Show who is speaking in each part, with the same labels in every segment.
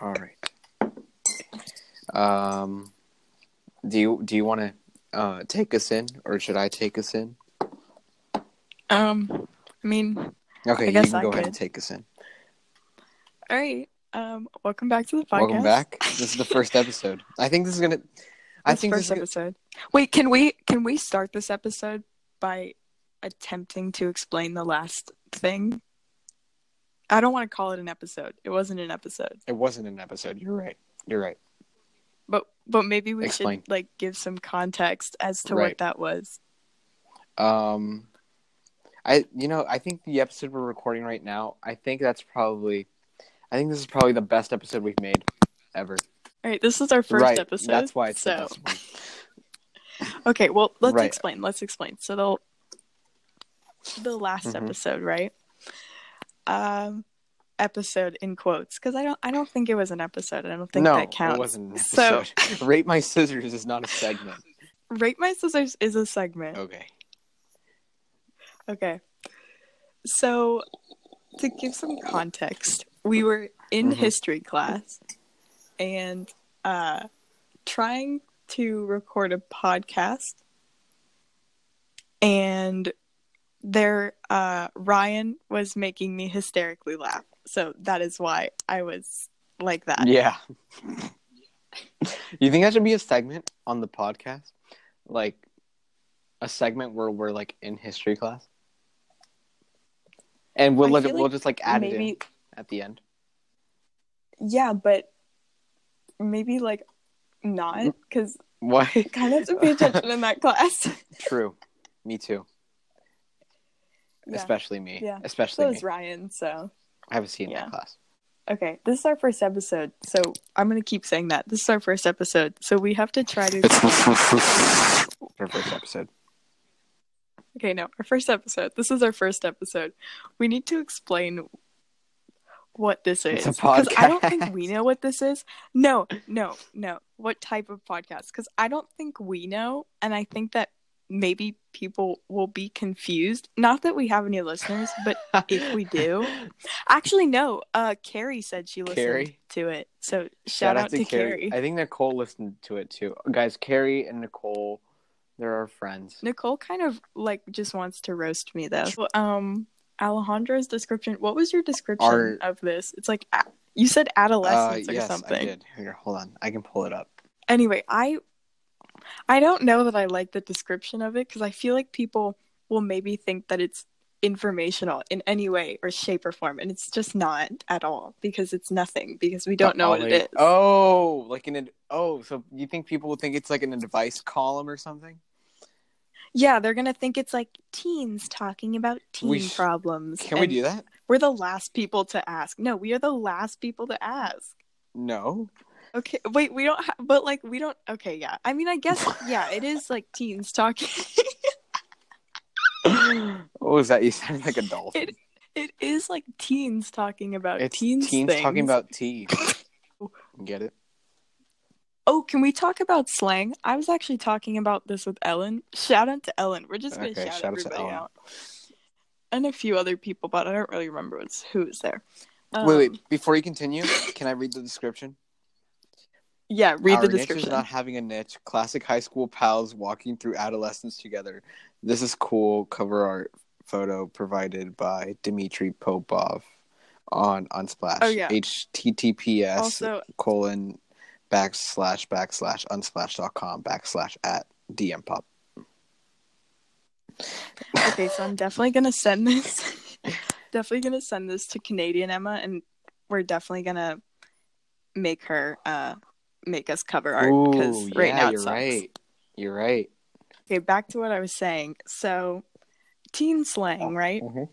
Speaker 1: All right. Um, do you do you want to uh, take us in, or should I take us in?
Speaker 2: Um, I mean,
Speaker 1: Okay,
Speaker 2: I
Speaker 1: you can
Speaker 2: I
Speaker 1: go ahead and take us in.
Speaker 2: all right. Um, welcome back to the podcast.
Speaker 1: Welcome back. This is the first episode. I think this is gonna. I
Speaker 2: This
Speaker 1: think this
Speaker 2: first
Speaker 1: is gonna,
Speaker 2: episode. Wait, can we can we start this episode by attempting to explain the last thing? I don't want to call it an episode. It wasn't an episode.
Speaker 1: it wasn't an episode. You're right. You're right.
Speaker 2: But but maybe we
Speaker 1: Explain.
Speaker 2: should like give some context as to
Speaker 1: Right.
Speaker 2: what that was.
Speaker 1: Um, I you know I think the episode we're recording right now. I think that's probably. I think this is probably the best episode we've made ever.
Speaker 2: All right, this is our first
Speaker 1: right.
Speaker 2: episode.
Speaker 1: That's why it's
Speaker 2: so.
Speaker 1: the best one.
Speaker 2: Okay, well, let's
Speaker 1: Right.
Speaker 2: explain. Let's explain. So the the last
Speaker 1: Mhm.
Speaker 2: episode, right? Um, episode in quotes because I don't I don't think it was an episode. I don't think
Speaker 1: no,
Speaker 2: that counts.
Speaker 1: it wasn't
Speaker 2: So-.
Speaker 1: Rate my scissors is not a segment.
Speaker 2: Rate my scissors is a segment.
Speaker 1: Okay.
Speaker 2: Okay. So to give some context, we were in
Speaker 1: Mhm.
Speaker 2: history class and uh trying to record a podcast and there uh Ryan was making me hysterically laugh. So that is why I was like that.
Speaker 1: Yeah. you think that should be a segment on the podcast? Like a segment where we're like in history class? And we'll
Speaker 2: I
Speaker 1: look
Speaker 2: feel
Speaker 1: we'll
Speaker 2: like
Speaker 1: just like add it in at the end.
Speaker 2: yeah, but maybe like not because why kind of have to pay attention in that class.
Speaker 1: True. Me too.
Speaker 2: Yeah.
Speaker 1: Especially me.
Speaker 2: Yeah.
Speaker 1: Especially
Speaker 2: So
Speaker 1: me.
Speaker 2: Ryan. So
Speaker 1: I have a C in
Speaker 2: Yeah.
Speaker 1: that class.
Speaker 2: okay, this is our first episode. So I'm gonna keep saying that this is our first episode. So we have to try to.
Speaker 1: Our first episode.
Speaker 2: Okay, no, our first episode. This is our first episode. We need to explain what this is because I don't think we know what this is. No, no, no. What type of podcast? Because I don't think we know, and I think that maybe people will be confused. Not that we have any listeners, but if we do, actually, no. Uh, Carrie said she listened
Speaker 1: Carrie?
Speaker 2: to it, so shout, out, to, Carrie.
Speaker 1: I think Nicole listened to it too. Guys, Carrie and Nicole, they're our friends.
Speaker 2: Nicole kind of like just wants to roast me though. Um, Alejandro's description. What was your description
Speaker 1: Our-
Speaker 2: of this? It's like you said
Speaker 1: Uh,
Speaker 2: adolescence or
Speaker 1: yes,
Speaker 2: something.
Speaker 1: I did. Here, hold on. I can pull it up.
Speaker 2: Anyway, I I don't know that I like the description of it because I feel like people will maybe think that it's informational in any way or shape or form, and it's just not at all because it's nothing because we don't know what it is.
Speaker 1: Oh, like an ad- oh, so you think people would think it's like an advice column or something?
Speaker 2: Yeah, they're gonna think it's like teens talking about teen
Speaker 1: We sh-
Speaker 2: problems.
Speaker 1: Can we do that?
Speaker 2: We're the last people to ask. No, we are the last people to ask.
Speaker 1: No.
Speaker 2: Okay, wait, we don't have, but like, we don't, okay, yeah. I mean, I guess, yeah, it is like teens talking.
Speaker 1: what was that? You sounded like a dolphin.
Speaker 2: It- it is like teens talking about
Speaker 1: it's
Speaker 2: teens.
Speaker 1: teens
Speaker 2: things.
Speaker 1: talking about tea. Get it?
Speaker 2: Oh, can we talk about slang? I was actually talking about this with Ellen. Shout out to Ellen. We're just gonna
Speaker 1: Okay,
Speaker 2: shout,
Speaker 1: shout out to
Speaker 2: everybody
Speaker 1: Ellen.
Speaker 2: out. And a few other people, but I don't really remember what's, who was there.
Speaker 1: wait,
Speaker 2: Um,
Speaker 1: wait. Before you continue, can I read the description?
Speaker 2: Yeah, read
Speaker 1: Our
Speaker 2: the description.
Speaker 1: not having a niche. Classic high school pals walking through adolescence together. This is cool. Cover art photo provided by Dmitry Popov on Unsplash.
Speaker 2: Oh, yeah.
Speaker 1: HTTPS
Speaker 2: Also,
Speaker 1: colon backslash backslash unsplash.com backslash at DM pop.
Speaker 2: okay, so I'm definitely gonna send this. definitely gonna send this to Canadian Emma, and we're definitely gonna make her uh make us cover art because right
Speaker 1: yeah,
Speaker 2: now
Speaker 1: you're
Speaker 2: sucks.
Speaker 1: right. You're right.
Speaker 2: Okay, back to what I was saying. So, teen slang, right?
Speaker 1: Mhm.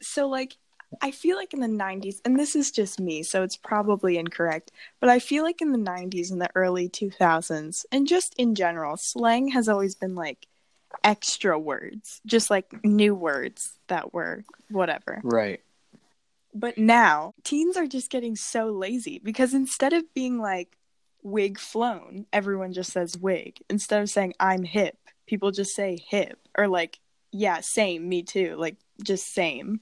Speaker 2: So, like, I feel like in the 90s, and this is just me, so it's probably incorrect, but I feel like in the 90s and the early 2000s, and just in general, slang has always been like extra words, just like new words that were whatever.
Speaker 1: Right.
Speaker 2: But now, teens are just getting so lazy because instead of being like wig flown, everyone just says wig. Instead of saying I'm hip, people just say hip or like yeah, same, me too, like just same.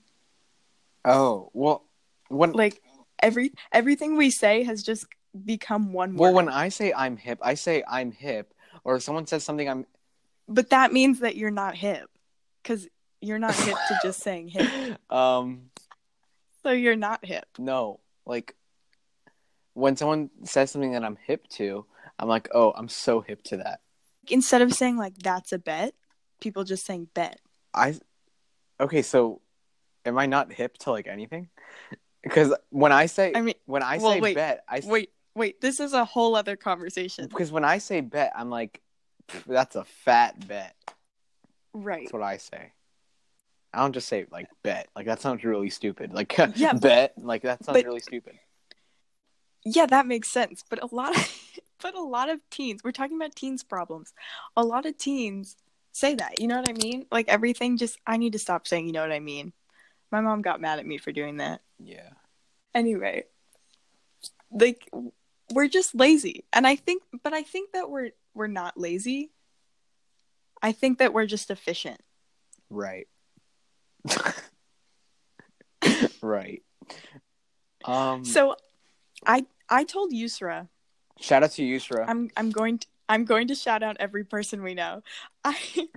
Speaker 1: Oh well, when
Speaker 2: Like every everything we say has just become one
Speaker 1: Well,
Speaker 2: word.
Speaker 1: when I say I'm hip, I say I'm hip, or if someone says something I'm
Speaker 2: but that means that you're not hip because you're not hip to just saying hip.
Speaker 1: um
Speaker 2: So you're not hip.
Speaker 1: no, like when someone says something that I'm hip to, I'm like, "Oh, I'm so hip to that."
Speaker 2: Instead of saying like that's a bet, people just saying bet.
Speaker 1: I Okay, so am I not hip to like anything? Because when I say
Speaker 2: I mean,
Speaker 1: when I
Speaker 2: well,
Speaker 1: say
Speaker 2: wait,
Speaker 1: bet, I
Speaker 2: wait, wait. This is a whole other conversation.
Speaker 1: because when I say bet, I'm like that's a fat bet.
Speaker 2: Right.
Speaker 1: That's what I say. I don't just say like bet. Like that sounds really stupid. Like
Speaker 2: Yeah, but-
Speaker 1: bet. Like that sounds
Speaker 2: but-
Speaker 1: really stupid.
Speaker 2: Yeah, that makes sense. But a lot of but a lot of teens, we're talking about teens problems. A lot of teens say that. You know what I mean? Like everything just I need to stop saying you know what I mean. My mom got mad at me for doing that.
Speaker 1: Yeah.
Speaker 2: Anyway, like we're just lazy. And I think but I think that we're we're not lazy. I think that we're just efficient.
Speaker 1: Right. right. Um.
Speaker 2: So I I told Yusra
Speaker 1: shout out to Yusra.
Speaker 2: I'm I'm going to I'm going to shout out every person we know. I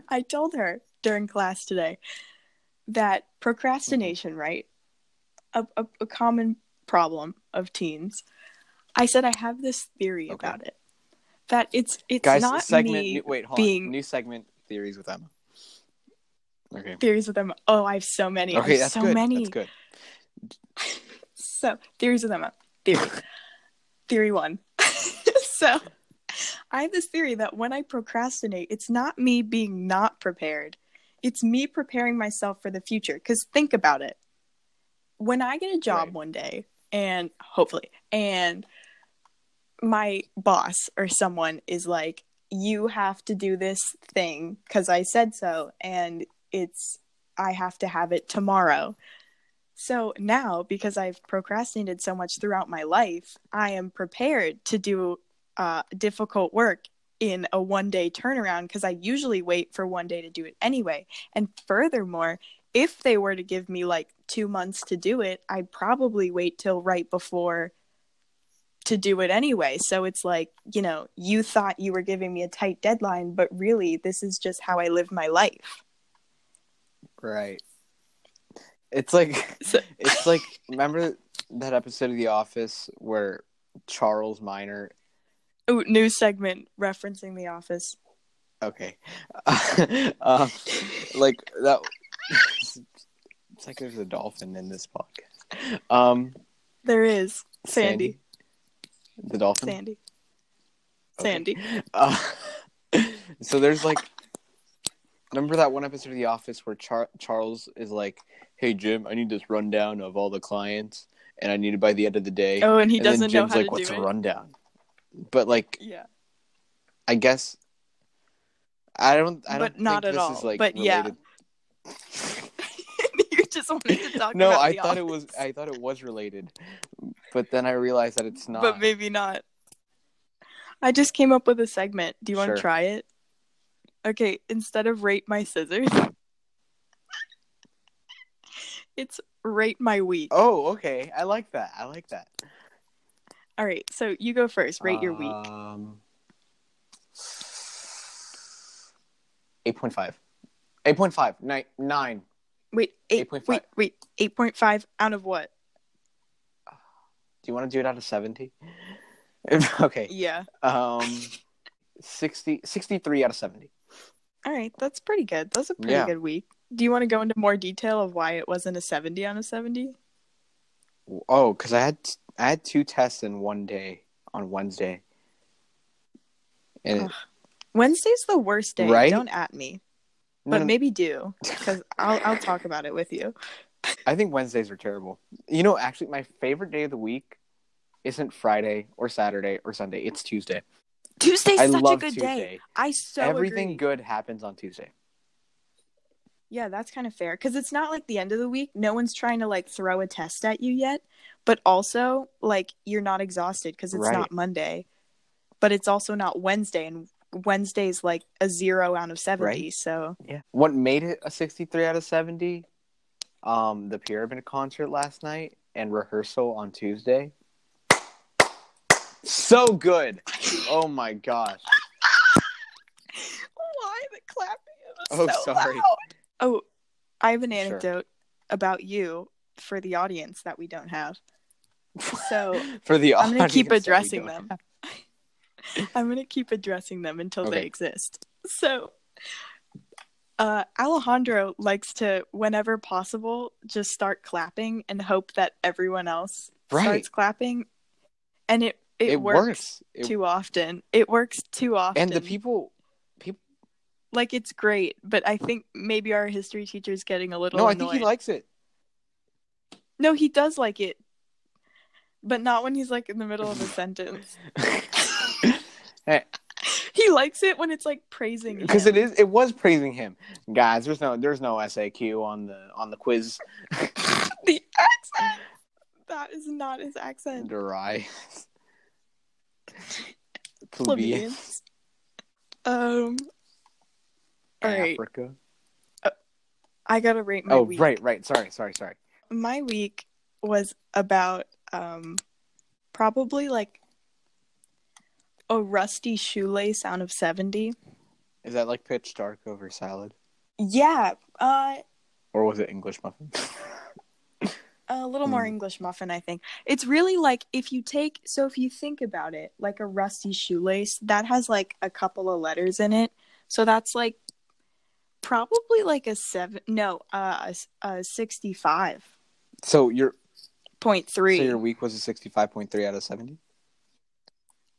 Speaker 2: I told her during class today that procrastination, right? A, a, a common problem of teens. I said I have this theory
Speaker 1: Okay.
Speaker 2: about it. That it's it's
Speaker 1: Guys,
Speaker 2: not
Speaker 1: segment.
Speaker 2: me
Speaker 1: new, wait, hold
Speaker 2: being-
Speaker 1: on. New segment. Theories with Emma. Okay.
Speaker 2: theories with them. Oh, I have so many.
Speaker 1: Okay, that's
Speaker 2: so
Speaker 1: good.
Speaker 2: many.
Speaker 1: That's good.
Speaker 2: So theories with Emma. Theory. theory one. so I have this theory that when I procrastinate, it's not me being not prepared. It's me preparing myself for the future. Because think about it. When I get a job
Speaker 1: Right.
Speaker 2: one day, and hopefully, and my boss or someone is like, you have to do this thing because I said so, and it's, I have to have it tomorrow. So now, because I've procrastinated so much throughout my life, I am prepared to do uh, difficult work in a one day turnaround because I usually wait for one day to do it anyway. And furthermore, if they were to give me like two months to do it, I'd probably wait till right before to do it anyway. So it's like, you know, you thought you were giving me a tight deadline, but really, this is just how I live my life.
Speaker 1: Right. It's like it's like remember that episode of The Office where Charles Miner
Speaker 2: Ooh, new segment referencing The Office.
Speaker 1: okay. um, like that it's like there's a dolphin in this podcast. Um
Speaker 2: There is Sandy.
Speaker 1: The dolphin?
Speaker 2: Sandy.
Speaker 1: Okay.
Speaker 2: Sandy.
Speaker 1: Uh, so there's like, remember that one episode of The Office where Char- Charles is like, "Hey Jim, I need this rundown of all the clients, and I need it by the end of the day."
Speaker 2: Oh, and he
Speaker 1: and
Speaker 2: doesn't know
Speaker 1: Jim's
Speaker 2: how
Speaker 1: like,
Speaker 2: to
Speaker 1: "What's
Speaker 2: do
Speaker 1: a
Speaker 2: it.
Speaker 1: rundown?" But like,
Speaker 2: Yeah,
Speaker 1: I guess I don't. I don't
Speaker 2: But not
Speaker 1: think
Speaker 2: at
Speaker 1: this
Speaker 2: all.
Speaker 1: Is, like,
Speaker 2: But yeah. you just wanted to talk
Speaker 1: no,
Speaker 2: about
Speaker 1: I thought it was. I thought it was related, but then I realized that it's not.
Speaker 2: but maybe not. I just came up with a segment. Do you want to try it? Okay, instead of rate my scissors, it's rate my week.
Speaker 1: Oh, okay. I like that. I like that.
Speaker 2: All right, so you go first. Rate your week.
Speaker 1: Um, eight point five. Eight point five. Nine. Nine.
Speaker 2: Wait, eight.
Speaker 1: 8.5.
Speaker 2: Wait, wait. Eight point five out of what?
Speaker 1: Do you want to do it out of seventy? okay.
Speaker 2: Yeah.
Speaker 1: Um, 60, 63 out of seventy.
Speaker 2: All right, that's pretty good. That's a pretty
Speaker 1: Yeah.
Speaker 2: good week. Do you want to go into more detail of why it wasn't a seventy on a seventy?
Speaker 1: Oh, because I had I had two tests in one day on Wednesday. And
Speaker 2: Ugh. Wednesday's the worst day.
Speaker 1: Right?
Speaker 2: Don't at me, but
Speaker 1: no,
Speaker 2: maybe do because I'll I'll talk about it with you.
Speaker 1: I think Wednesdays are terrible. You know, actually, my favorite day of the week isn't Friday or Saturday or Sunday. It's Tuesday.
Speaker 2: Tuesday's
Speaker 1: I
Speaker 2: such a good
Speaker 1: Tuesday.
Speaker 2: day. I so
Speaker 1: Everything
Speaker 2: agree.
Speaker 1: good happens on Tuesday.
Speaker 2: Yeah, that's kind of fair because it's not like the end of the week. No one's trying to like throw a test at you yet, but also like you're not exhausted because it's
Speaker 1: Right.
Speaker 2: not Monday, but it's also not Wednesday, and Wednesday's like a zero out of seventy.
Speaker 1: Right.
Speaker 2: So
Speaker 1: Yeah. What made it a 63 out of 70? Um, the Pyramid concert last night, and rehearsal on Tuesday. So good. Oh my gosh.
Speaker 2: Why the clapping? It
Speaker 1: Oh,
Speaker 2: so
Speaker 1: sorry.
Speaker 2: loud. Oh, I have an
Speaker 1: Sure.
Speaker 2: anecdote about you for the audience that we don't have. So
Speaker 1: For the
Speaker 2: I'm gonna keep
Speaker 1: audience that we
Speaker 2: addressing
Speaker 1: don't
Speaker 2: them. I'm gonna keep addressing them until they exist. So, uh, Alejandro likes to, whenever possible, just start clapping and hope that everyone else
Speaker 1: Right.
Speaker 2: starts clapping, and it it,
Speaker 1: It,
Speaker 2: works,
Speaker 1: works. It-
Speaker 2: too often. It works too often,
Speaker 1: and the people people
Speaker 2: like it's great. But I think maybe our history teacher is getting a little
Speaker 1: No, I think he likes it.
Speaker 2: no, he does like it, but not when he's like in the middle of a sentence. He likes it when it's like praising
Speaker 1: because it is it was praising him guys there's no there's no saq on the on the quiz
Speaker 2: the accent. That is not his accent.
Speaker 1: dry
Speaker 2: Plebeians. Um. All right,
Speaker 1: africa
Speaker 2: I gotta rate my
Speaker 1: oh
Speaker 2: week.
Speaker 1: right right sorry sorry sorry
Speaker 2: My week was about um, probably like a rusty shoelace out of seventy.
Speaker 1: is that like pitch dark over salad
Speaker 2: Yeah. Uh,
Speaker 1: or was it english muffin
Speaker 2: a little more
Speaker 1: Hmm.
Speaker 2: English muffin, I think. It's really like if you take so if you think about it, like a rusty shoelace that has like a couple of letters in it, so that's like probably like a seven. No, uh, a a sixty-five
Speaker 1: so your
Speaker 2: point three.
Speaker 1: so your week was a 65.3 out of 70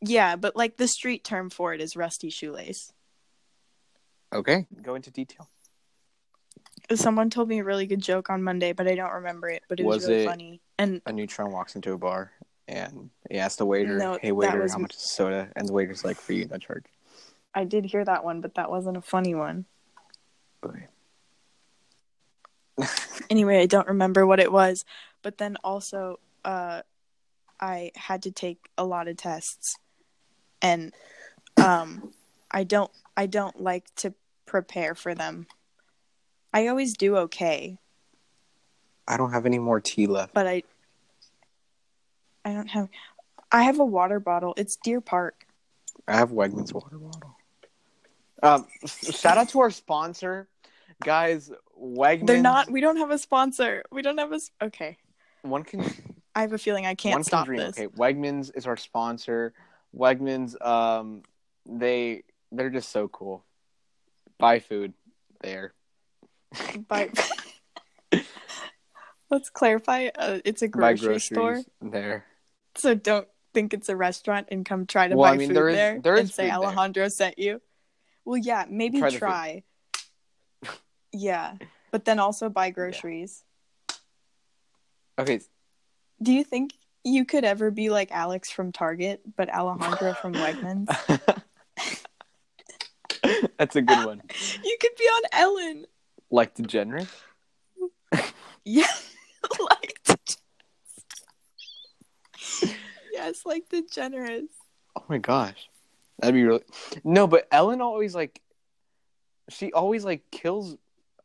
Speaker 2: Yeah, but like the street term for it is rusty shoelace.
Speaker 1: okay go into detail
Speaker 2: Someone told me a really good joke on Monday, but I don't remember it. But it was,
Speaker 1: Was
Speaker 2: really
Speaker 1: it-
Speaker 2: funny. And
Speaker 1: a neutron walks into a bar and he asks the waiter
Speaker 2: No,
Speaker 1: hey waiter
Speaker 2: was-
Speaker 1: how much is soda and the waiter's like for you no charge
Speaker 2: I did hear that one, but that wasn't a funny one.
Speaker 1: okay
Speaker 2: anyway, I don't remember what it was. But then also, uh, I had to take a lot of tests, and um, I don't I don't like to prepare for them. I always do okay,
Speaker 1: i don't have any more tea left
Speaker 2: but I I don't have I have a water bottle. It's Deer Park.
Speaker 1: I have Wegmans water bottle. Um, shout out to our sponsor, guys. Wegmans.
Speaker 2: They're not. We don't have a sponsor. We don't have a. Okay.
Speaker 1: One can.
Speaker 2: I have a feeling I can't
Speaker 1: one
Speaker 2: stop
Speaker 1: can dream.
Speaker 2: this.
Speaker 1: Okay, Wegmans is our sponsor. Wegmans. Um, they they're just so cool. Buy food there.
Speaker 2: But let's clarify. Uh, it's a grocery store,
Speaker 1: there.
Speaker 2: so don't think it's a restaurant and come try to
Speaker 1: Well,
Speaker 2: buy
Speaker 1: I mean,
Speaker 2: food
Speaker 1: there is-
Speaker 2: there,
Speaker 1: there
Speaker 2: and say
Speaker 1: food there.
Speaker 2: Alejandro sent you. Well, yeah, maybe
Speaker 1: Try
Speaker 2: try. yeah, but then also buy groceries.
Speaker 1: Okay,
Speaker 2: Do you think you could ever be like Alex from Target, but Alejandro from Wegmans?
Speaker 1: that's a good one.
Speaker 2: you could be on Ellen.
Speaker 1: Like DeGeneres.
Speaker 2: Yeah, like the... yes, like the generous.
Speaker 1: Oh my gosh, that'd be really. No, but Ellen always like. She always like kills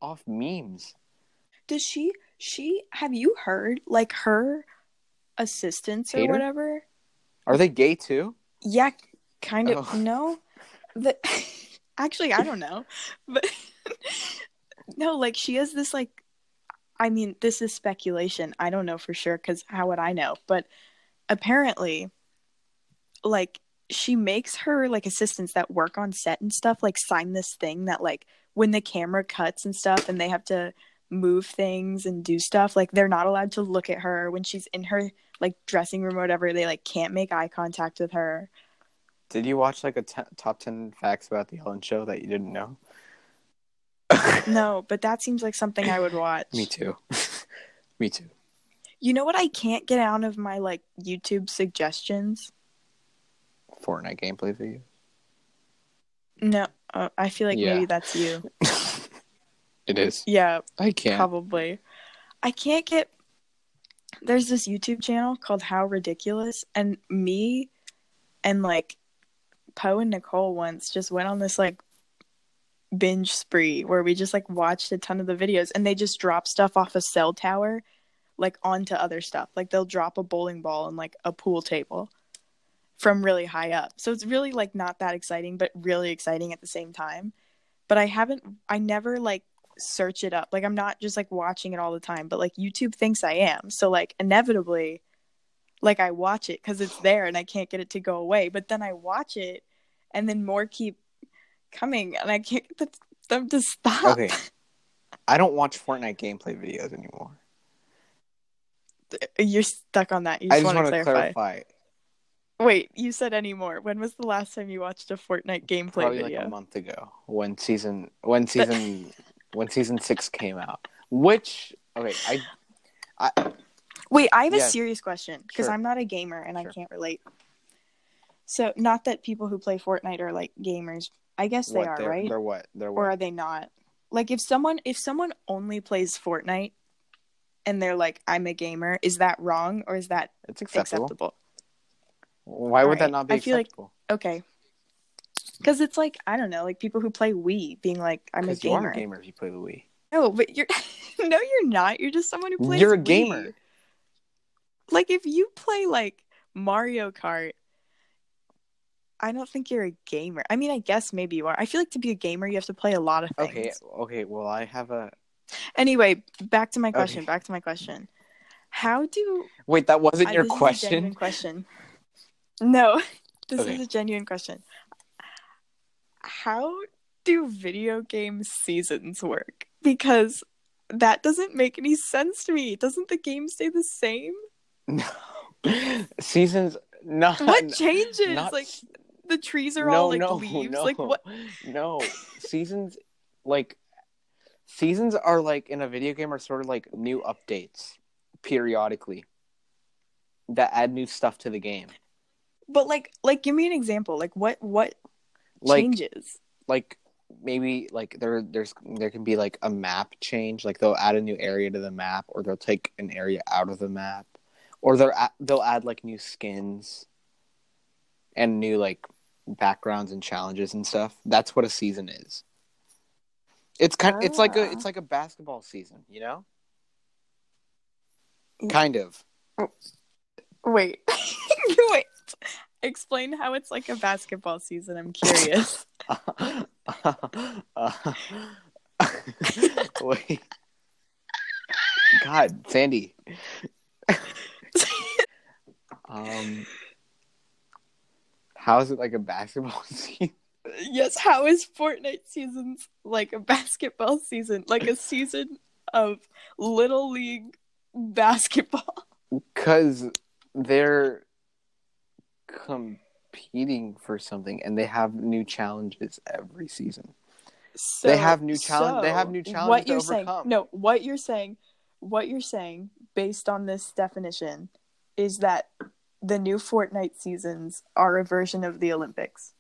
Speaker 1: off memes.
Speaker 2: Does she? She have you heard like her assistants or whatever?
Speaker 1: Are they gay too?
Speaker 2: Yeah, kind of.
Speaker 1: Oh.
Speaker 2: No, the actually I don't know, but no, like she has this like. I mean, this is speculation. I don't know for sure because how would I know? But apparently, like she makes her like assistants that work on set and stuff like sign this thing that like when the camera cuts and stuff and they have to move things and do stuff like they're not allowed to look at her when she's in her like dressing room or whatever they like can't make eye contact with her
Speaker 1: Did you watch like a t- top ten facts about the Ellen Show that you didn't know?
Speaker 2: No but that seems like something i would watch
Speaker 1: Me too. Me too.
Speaker 2: you know what i can't get out of my like youtube suggestions
Speaker 1: Fortnite gameplay video.
Speaker 2: no uh, i feel like
Speaker 1: Yeah.
Speaker 2: maybe that's you
Speaker 1: It is.
Speaker 2: yeah
Speaker 1: I can't.
Speaker 2: Probably. I can't get. There's this YouTube channel called How Ridiculous, and me and like Poe and Nicole once just went on this like binge spree where we just like watched a ton of the videos and they just drop stuff off a cell tower like onto other stuff. Like they'll drop a bowling ball in like a pool table from really high up. So it's really like not that exciting, but really exciting at the same time. But I haven't, I never like search it up. Like I'm not just like watching it all the time, but like YouTube thinks I am. So like inevitably, like I watch it because it's there and I can't get it to go away. But then I watch it and then more keep coming and I can't get them to stop.
Speaker 1: Okay. I don't watch Fortnite gameplay videos anymore.
Speaker 2: You're stuck on that. You
Speaker 1: I
Speaker 2: just,
Speaker 1: just
Speaker 2: want to clarify.
Speaker 1: clarify.
Speaker 2: Wait, you said anymore. When was the last time you watched a Fortnite gameplay
Speaker 1: Probably
Speaker 2: video?
Speaker 1: like a month ago when season when season when season six came out. Which okay, I I
Speaker 2: Wait, I have a serious question because
Speaker 1: Sure.
Speaker 2: I'm not a gamer and
Speaker 1: Sure.
Speaker 2: I can't relate. So, not that people who play Fortnite are like gamers. I guess they
Speaker 1: what
Speaker 2: are,
Speaker 1: they're,
Speaker 2: right?
Speaker 1: They're what? They're what?
Speaker 2: or are they not? Like if someone if someone only plays Fortnite and they're like I'm a gamer, is that wrong or is that
Speaker 1: it's acceptable.
Speaker 2: acceptable?
Speaker 1: Why would that not be
Speaker 2: I feel like- Okay. Cuz it's like I don't know, like people who play Wii being like I'm a
Speaker 1: Because
Speaker 2: gamer.
Speaker 1: a gamer if you play the Wii.
Speaker 2: No, but you're No, you're not. You're just someone who plays
Speaker 1: You're a
Speaker 2: Wii.
Speaker 1: gamer.
Speaker 2: Like if you play like Mario Kart I don't think you're a gamer. I mean, I guess maybe you are. I feel like to be a gamer, you have to play a lot of things.
Speaker 1: Okay, okay. Well, I have a
Speaker 2: Anyway, back to my question.
Speaker 1: Okay.
Speaker 2: Back to my question. How do
Speaker 1: wait. That wasn't
Speaker 2: I-
Speaker 1: your
Speaker 2: this is a
Speaker 1: question.
Speaker 2: question. No, this
Speaker 1: Okay.
Speaker 2: is a genuine question. How do video game seasons work? Because that doesn't make any sense to me. Doesn't the game stay the same?
Speaker 1: No. Seasons. Not.
Speaker 2: What changes?
Speaker 1: not
Speaker 2: like the trees are
Speaker 1: no,
Speaker 2: all like
Speaker 1: no,
Speaker 2: leaves.
Speaker 1: No,
Speaker 2: Like what?
Speaker 1: No, seasons like seasons are like in a video game are sort of like new updates periodically that add new stuff to the game.
Speaker 2: But like, like, give me an example. Like what? What
Speaker 1: Like
Speaker 2: changes?
Speaker 1: like maybe like there there's there can be like a map change like they'll add a new area to the map or they'll take an area out of the map or they'll they'll add like new skins and new like backgrounds and challenges and stuff that's what a season is it's kind it's like a
Speaker 2: Ah.
Speaker 1: it's like a basketball season you know
Speaker 2: Mm.
Speaker 1: kind of
Speaker 2: Wait, wait. Explain how it's like a basketball season. I'm curious.
Speaker 1: Wait. God, Sandy. um, how is it like a basketball season?
Speaker 2: yes, how is Fortnite seasons like a basketball season? Like a season of little league basketball.
Speaker 1: Because they're competing for something, and they have new challenges every season.
Speaker 2: So,
Speaker 1: They have new challenge- they have new challenges
Speaker 2: What
Speaker 1: to
Speaker 2: you're saying?
Speaker 1: overcome.
Speaker 2: No, what you're saying? What you're saying, based on this definition, is that the new Fortnite seasons are a version of the Olympics.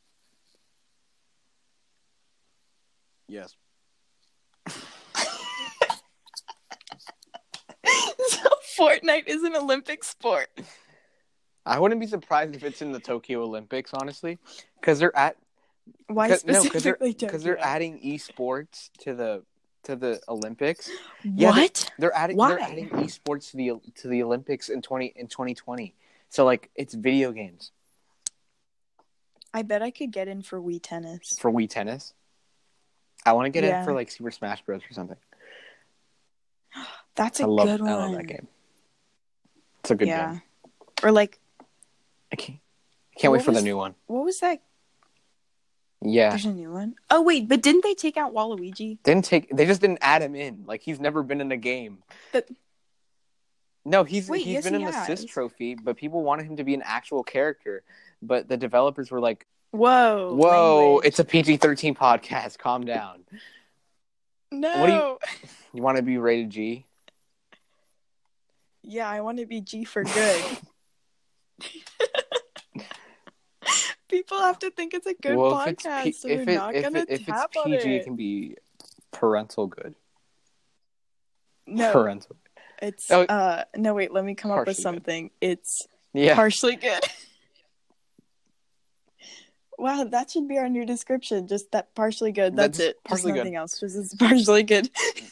Speaker 1: Yes.
Speaker 2: so Fortnite is an Olympic sport.
Speaker 1: I wouldn't be surprised if it's in the Tokyo Olympics, honestly, because they're at
Speaker 2: Why
Speaker 1: Cause- no, because they're, they're adding esports to the to the Olympics. Yeah, they-
Speaker 2: what?
Speaker 1: They're adding
Speaker 2: Why?
Speaker 1: they're adding esports to the to the Olympics in twenty in twenty twenty. So like it's video games
Speaker 2: I bet I could get in for Wii tennis.
Speaker 1: for Wii Tennis. I want to get
Speaker 2: Yeah.
Speaker 1: in for like Super Smash Bros or something.
Speaker 2: That's a
Speaker 1: I love
Speaker 2: good one.
Speaker 1: I love that game. It's a good
Speaker 2: yeah.
Speaker 1: game.
Speaker 2: Or like,
Speaker 1: I can't I can't wait
Speaker 2: What
Speaker 1: for the new one.
Speaker 2: what was that?
Speaker 1: Yeah.
Speaker 2: There's a new one. Oh wait, but didn't they take out Waluigi?
Speaker 1: Didn't take they just didn't add him in. Like he's never been in a game.
Speaker 2: But-
Speaker 1: no, he's
Speaker 2: Wait,
Speaker 1: he's
Speaker 2: yes,
Speaker 1: been
Speaker 2: he
Speaker 1: in the
Speaker 2: has.
Speaker 1: assist trophy, but people wanted him to be an actual character. But the developers were like,
Speaker 2: Whoa.
Speaker 1: Whoa,
Speaker 2: language.
Speaker 1: it's a PG thirteen podcast. Calm down.
Speaker 2: no.
Speaker 1: what do you- You want to be rated G?
Speaker 2: Yeah, I want to be G for good. People have to think it's a good
Speaker 1: well, if it's,
Speaker 2: podcast,
Speaker 1: P-
Speaker 2: so
Speaker 1: if,
Speaker 2: they're
Speaker 1: it,
Speaker 2: not gonna
Speaker 1: it, if
Speaker 2: tap
Speaker 1: it's
Speaker 2: on it.
Speaker 1: it can be parental good.
Speaker 2: No,
Speaker 1: Parental.
Speaker 2: It's
Speaker 1: Oh.
Speaker 2: uh no wait, let me come up with
Speaker 1: Partially good.
Speaker 2: something. It's
Speaker 1: Yeah.
Speaker 2: partially good. wow, that should be our new description. Just that partially good. That's,
Speaker 1: That's
Speaker 2: it.
Speaker 1: partially
Speaker 2: Just
Speaker 1: good.
Speaker 2: nothing else. Just it's partially good.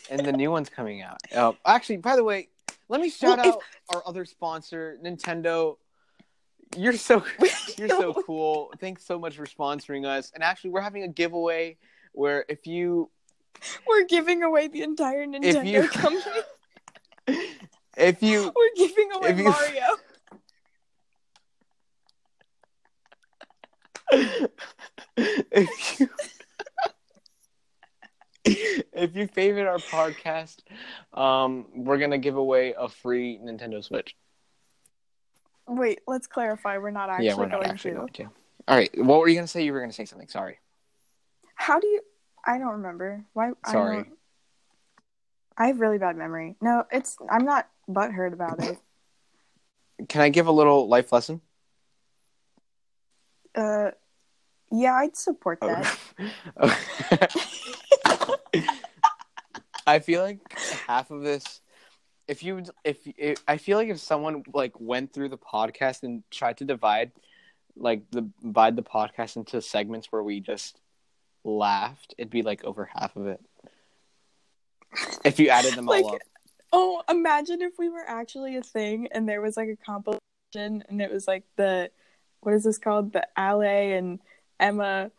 Speaker 1: and the new one's coming out. Uh, actually, by the way, let me shout
Speaker 2: Well, if-
Speaker 1: out our other sponsor, Nintendo. You're so you're so cool. Thanks so much for sponsoring us. And actually, we're having a giveaway where if you
Speaker 2: We're giving away the entire Nintendo
Speaker 1: you-
Speaker 2: company.
Speaker 1: If you
Speaker 2: We're giving away
Speaker 1: if you-
Speaker 2: Mario.
Speaker 1: if you if you favorite our podcast, um, we're gonna give away a free Nintendo Switch.
Speaker 2: Wait, let's clarify. We're not actually
Speaker 1: yeah, we're not
Speaker 2: going
Speaker 1: actually
Speaker 2: to.
Speaker 1: going to. All right, what were you gonna say? You were gonna say something. Sorry.
Speaker 2: How do you? I don't remember. Why? I
Speaker 1: Sorry.
Speaker 2: don't- I have really bad memory. No, it's. I'm not butthurt about it.
Speaker 1: Can I give a little life lesson?
Speaker 2: Uh, yeah, I'd support that.
Speaker 1: I feel like half of this, if you, if, if I feel like if someone like went through the podcast and tried to divide, like the divide the podcast into segments where we just laughed, it'd be like over half of it. If you added them all up,
Speaker 2: Oh, imagine if we were actually a thing and there was like a compilation and it was like the what is this called? The Ale and Emma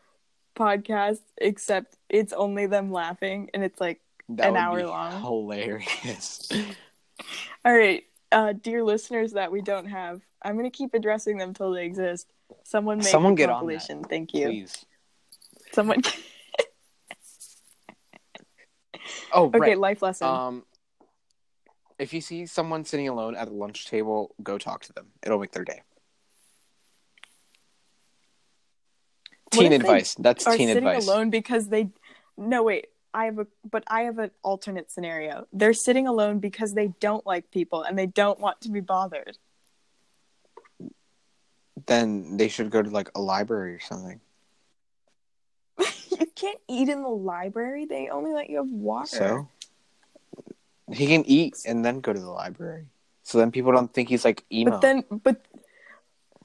Speaker 2: podcast, except it's only them laughing and it's like
Speaker 1: that
Speaker 2: an hour long.
Speaker 1: hilarious.
Speaker 2: all right, uh dear listeners that we don't have, I'm gonna keep addressing them till they exist. Someone make
Speaker 1: Someone
Speaker 2: a
Speaker 1: get on that.
Speaker 2: Thank you.
Speaker 1: Please.
Speaker 2: Someone
Speaker 1: Oh,
Speaker 2: Okay,
Speaker 1: right.
Speaker 2: life lesson.
Speaker 1: Um, if you see someone sitting alone at the lunch table, go talk to them. It'll make their day.
Speaker 2: What
Speaker 1: Teen advice. That's teen
Speaker 2: sitting
Speaker 1: advice.
Speaker 2: alone because they no wait i have a but i have an alternate scenario they're sitting alone because they don't like people and they don't want to be bothered
Speaker 1: Then they should go to like a library or something.
Speaker 2: you can't eat in the library they only let you have water
Speaker 1: So he can eat and then go to the library. So then people don't think he's like emo.
Speaker 2: but then but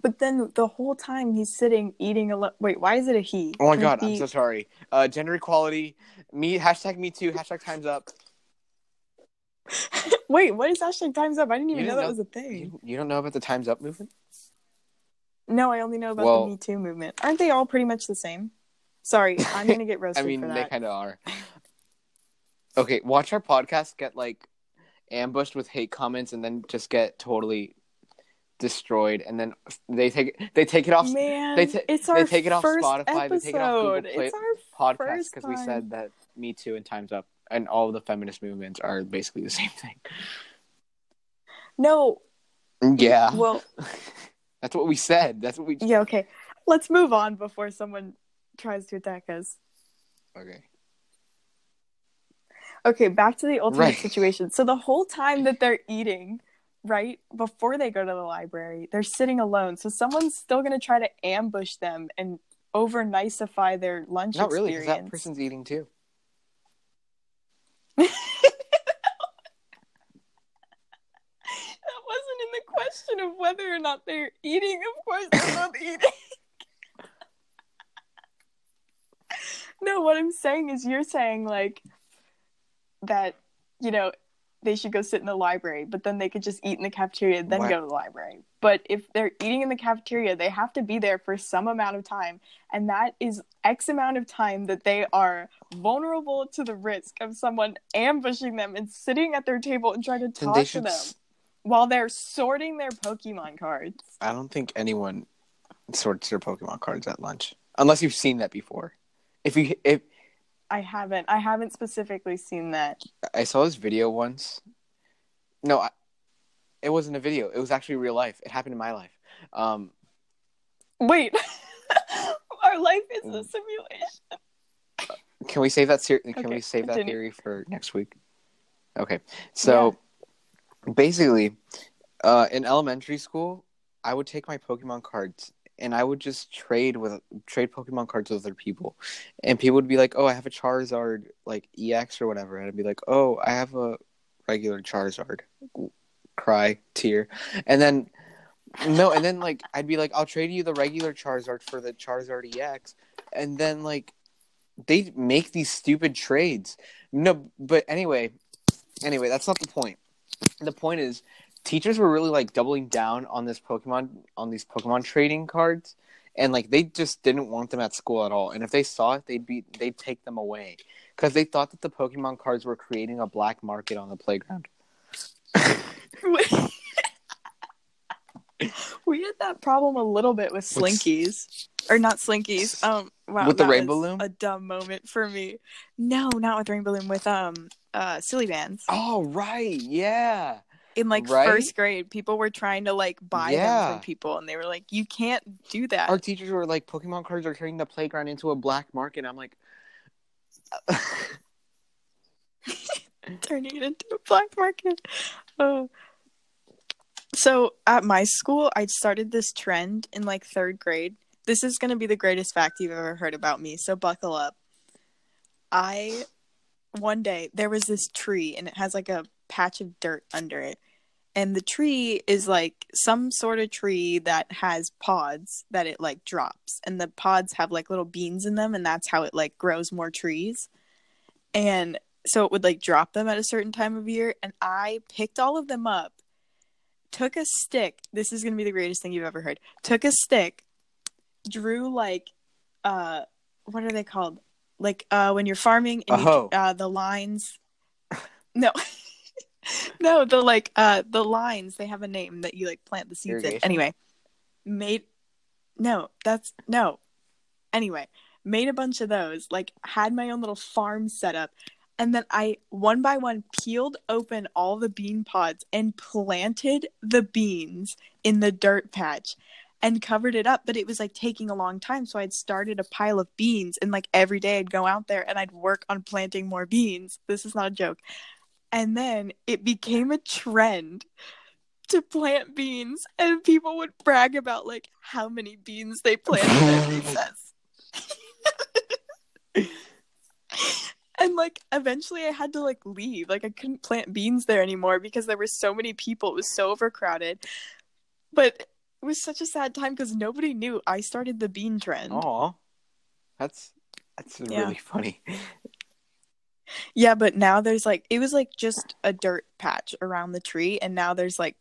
Speaker 2: but then the whole time he's sitting eating alone wait why is it a he
Speaker 1: oh my
Speaker 2: Can
Speaker 1: god, I'm so sorry. Uh, gender equality. Me hashtag me too. Hashtag times up.
Speaker 2: wait what is hashtag times up i didn't even know
Speaker 1: didn't
Speaker 2: that
Speaker 1: know-
Speaker 2: was a thing
Speaker 1: You, you don't know about the times up movement?
Speaker 2: no i only know about
Speaker 1: Well-
Speaker 2: the me too movement aren't they all pretty much the same sorry i'm gonna get roasted.
Speaker 1: I
Speaker 2: mean,
Speaker 1: they kind of are. Okay, watch our podcast get like ambushed with hate comments and then just get totally destroyed, and then they take they take it off
Speaker 2: Man,
Speaker 1: they ta-
Speaker 2: it's
Speaker 1: they
Speaker 2: our
Speaker 1: take it off
Speaker 2: first
Speaker 1: Spotify, they take it off Google
Speaker 2: episode.
Speaker 1: Play-
Speaker 2: It's our
Speaker 1: podcast because we said that Me Too and Times Up and all the feminist movements are basically the same thing.
Speaker 2: no.
Speaker 1: Yeah,
Speaker 2: Well,
Speaker 1: that's what we said. That's what we.
Speaker 2: yeah. Okay, let's move on before someone tries to attack us.
Speaker 1: Okay.
Speaker 2: Okay, back to the ultimate
Speaker 1: Right.
Speaker 2: situation. So the whole time that they're eating, right before they go to the library, they're sitting alone. So someone's still gonna try to ambush them and over nicify their lunch
Speaker 1: Not really, that person's eating too.
Speaker 2: That wasn't in the question of whether or not they're eating. Of course, they're both eating. no, what I'm saying is, you're saying like that, you know, they should go sit in the library, but then they could just eat in the cafeteria, then
Speaker 1: What?
Speaker 2: go to the library. But if they're eating in the cafeteria, they have to be there for some amount of time, and that is X amount of time that they are vulnerable to the risk of someone ambushing them and sitting at their table and trying to talk to them
Speaker 1: s-
Speaker 2: while they're sorting their Pokemon cards.
Speaker 1: I don't think anyone sorts their Pokemon cards at lunch, unless you've seen that before. If you if
Speaker 2: I haven't. I haven't specifically seen that.
Speaker 1: I saw this video once. No, I, it wasn't a video. It was actually real life. It happened in my life. Um,
Speaker 2: Wait, our life is a simulation.
Speaker 1: can we save that? Ser- can
Speaker 2: Okay,
Speaker 1: we save that
Speaker 2: continue.
Speaker 1: theory for next week? Okay. So basically, uh, in elementary school, I would take my Pokemon cards and I would just trade with trade Pokemon cards with other people, and people would be like, "Oh, I have a Charizard like EX or whatever," and I'd be like, "Oh, I have a regular Charizard." Cry, tear, and then no, and then like I'd be like, "I'll trade you the regular Charizard for the Charizard EX," and then like they make these stupid trades. No, but anyway, anyway, that's not the point. the point is, teachers were really like doubling down on this Pokemon on these Pokemon trading cards, and like they just didn't want them at school at all. And if they saw it, they'd be they'd take them away because they thought that the Pokemon cards were creating a black market on the playground.
Speaker 2: we had that problem a little bit with Slinkies, or not Slinkies. Um, wow,
Speaker 1: With the Rainbow Loom?
Speaker 2: a dumb moment for me. No, not with Rainbow Loom. With um, uh, Silly Bandz.
Speaker 1: Oh right, yeah.
Speaker 2: In like
Speaker 1: right?
Speaker 2: first grade, people were trying to like buy them from people, and they were like, "You can't do that."
Speaker 1: Our teachers were like, Pokemon cards are turning the playground into a black market. I'm like,
Speaker 2: turning it into a black market. Oh. So at my school, I started this trend in like third grade. This is going to be the greatest fact you've ever heard about me, so buckle up. I, one day, there was this tree and it has like a patch of dirt under it. And the tree is like some sort of tree that has pods that it like drops. And the pods have like little beans in them, and that's how it like grows more trees. And so it would like drop them at a certain time of year and i picked all of them up took a stick this is going to be the greatest thing you've ever heard took a stick drew like uh what are they called like uh when you're farming and you, uh the lines no no the like uh the lines they have a name that you like plant the seeds in anyway made no that's no anyway made a bunch of those like had my own little farm set up and then I one by one peeled open all the bean pods and planted the beans in the dirt patch and covered it up. But it was like taking a long time. So I'd started a pile of beans and like every day I'd go out there and I'd work on planting more beans. This is not a joke. And then it became a trend to plant beans and people would brag about like how many beans they planted at recess. and like eventually I had to like leave. Like I couldn't plant beans there anymore because there were so many people. It was so overcrowded. But it was such a sad time because nobody knew I started the bean trend.
Speaker 1: oh, that's that's
Speaker 2: Yeah.
Speaker 1: really funny.
Speaker 2: Yeah, but now there's like it was like just a dirt patch around the tree, and now there's like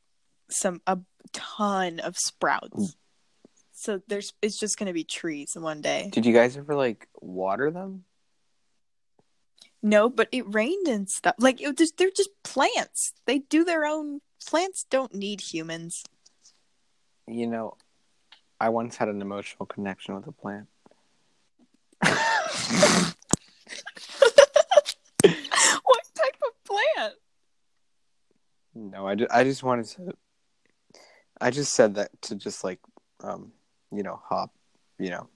Speaker 2: some a ton of sprouts. So there's it's just gonna be trees one day.
Speaker 1: Did you guys ever like water them?
Speaker 2: No, but it rained and stuff. Like it just they're just plants. They do their own. Plants don't need humans.
Speaker 1: You know, I once had an emotional connection with a plant.
Speaker 2: what type of plant?
Speaker 1: No, I just, I just wanted to. I just said that to just like, um, you know, hop, you know,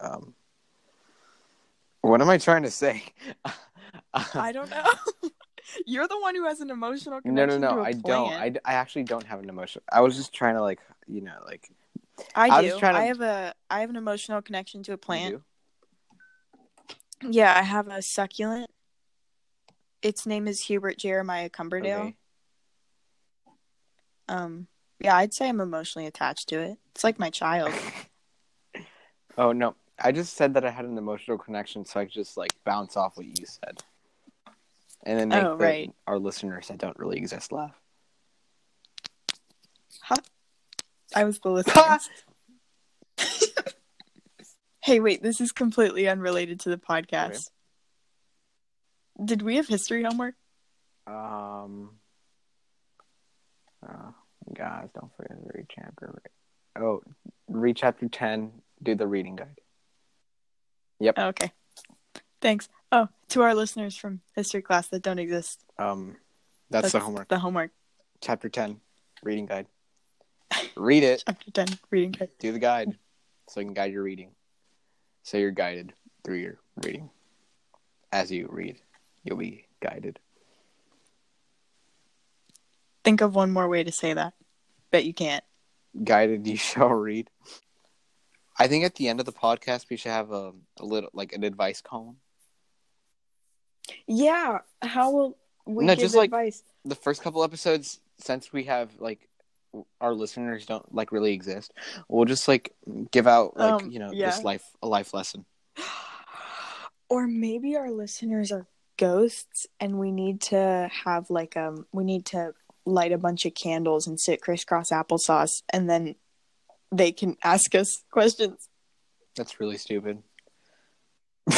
Speaker 1: um. What am I trying to say?
Speaker 2: I don't know. You're the one who has an emotional
Speaker 1: no,
Speaker 2: connection.
Speaker 1: no,
Speaker 2: to
Speaker 1: no.
Speaker 2: a
Speaker 1: I don't.
Speaker 2: plant.
Speaker 1: I, I actually don't have an emotion. I was just trying to like, you know, like
Speaker 2: I
Speaker 1: I
Speaker 2: do.
Speaker 1: was trying to-
Speaker 2: I have a I have an emotional connection to a plant. Yeah, I have a succulent. Its name is Hubert Jeremiah
Speaker 1: do?
Speaker 2: Cumberdale.
Speaker 1: Okay.
Speaker 2: Um, yeah, I'd say I'm emotionally attached to it. It's like my child.
Speaker 1: Oh no, I just said that I had an emotional connection, so I could just like bounce off what you said, and then make
Speaker 2: Oh,
Speaker 1: the-
Speaker 2: right.
Speaker 1: our listeners that don't really exist laugh. Huh?
Speaker 2: I was the listener. hey, wait, this is completely unrelated to the podcast. Did we have history homework?
Speaker 1: Um. Oh, guys, don't forget to read chapter. Oh, read chapter ten. Do the reading guide.
Speaker 2: Yep. okay. Thanks. Oh, to our listeners from history class that don't exist.
Speaker 1: Um, that's, the homework.
Speaker 2: The homework.
Speaker 1: Chapter ten, reading guide. Read it.
Speaker 2: Chapter 10, reading guide.
Speaker 1: Do the guide, so you can guide your reading. So you're guided through your reading. As you read, you'll be guided.
Speaker 2: Think of one more way to say that. Bet you can't.
Speaker 1: guided you shall read. I think at the end of the podcast we should have a, a little like an advice column.
Speaker 2: Yeah. How will we
Speaker 1: No,
Speaker 2: give
Speaker 1: just like-
Speaker 2: advice?
Speaker 1: The first couple episodes, since we have like our listeners don't like really exist, we'll just like give out like
Speaker 2: Um,
Speaker 1: you know
Speaker 2: yeah.
Speaker 1: this life a life lesson.
Speaker 2: or maybe our listeners are ghosts and we need to have like um we need to light a bunch of candles and sit crisscross applesauce, and then they can ask us questions.
Speaker 1: That's really stupid.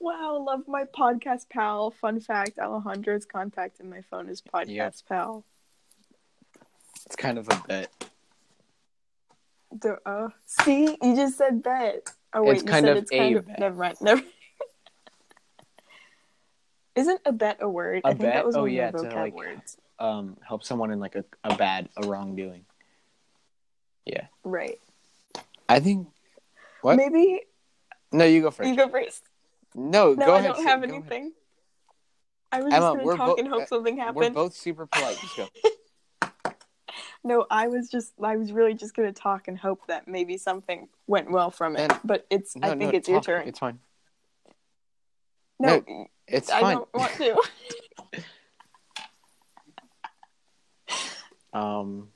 Speaker 2: wow, love my podcast pal. Fun fact Alejandro's contact in my phone is podcast
Speaker 1: Yep.
Speaker 2: pal.
Speaker 1: It's kind of a bit.
Speaker 2: The, uh, see, you just said bet. Oh wait,
Speaker 1: It's
Speaker 2: you
Speaker 1: kind
Speaker 2: said
Speaker 1: of
Speaker 2: it's kind
Speaker 1: a
Speaker 2: of
Speaker 1: bet.
Speaker 2: never mind. Never. Isn't a bet a word?
Speaker 1: A
Speaker 2: I think that was
Speaker 1: Oh,
Speaker 2: one
Speaker 1: yeah,
Speaker 2: of the
Speaker 1: to,
Speaker 2: vocab
Speaker 1: like-
Speaker 2: words.
Speaker 1: Um, help someone in like a, a bad, a wrongdoing. Yeah.
Speaker 2: Right.
Speaker 1: I think. What?
Speaker 2: Maybe
Speaker 1: No, you go first.
Speaker 2: you go first.
Speaker 1: no,
Speaker 2: No,
Speaker 1: go
Speaker 2: I
Speaker 1: ahead.
Speaker 2: don't have
Speaker 1: go ahead.
Speaker 2: anything. I was
Speaker 1: Emma,
Speaker 2: just gonna talk
Speaker 1: bo-
Speaker 2: and hope
Speaker 1: uh,
Speaker 2: something
Speaker 1: We're both super polite. Just go.
Speaker 2: No, I was just I was really just gonna talk and hope that maybe something went well from it.
Speaker 1: Then-
Speaker 2: but it's
Speaker 1: No,
Speaker 2: I think
Speaker 1: no,
Speaker 2: it's your turn.
Speaker 1: It's fine.
Speaker 2: no,
Speaker 1: It's
Speaker 2: I
Speaker 1: fine.
Speaker 2: don't want to.
Speaker 1: Um,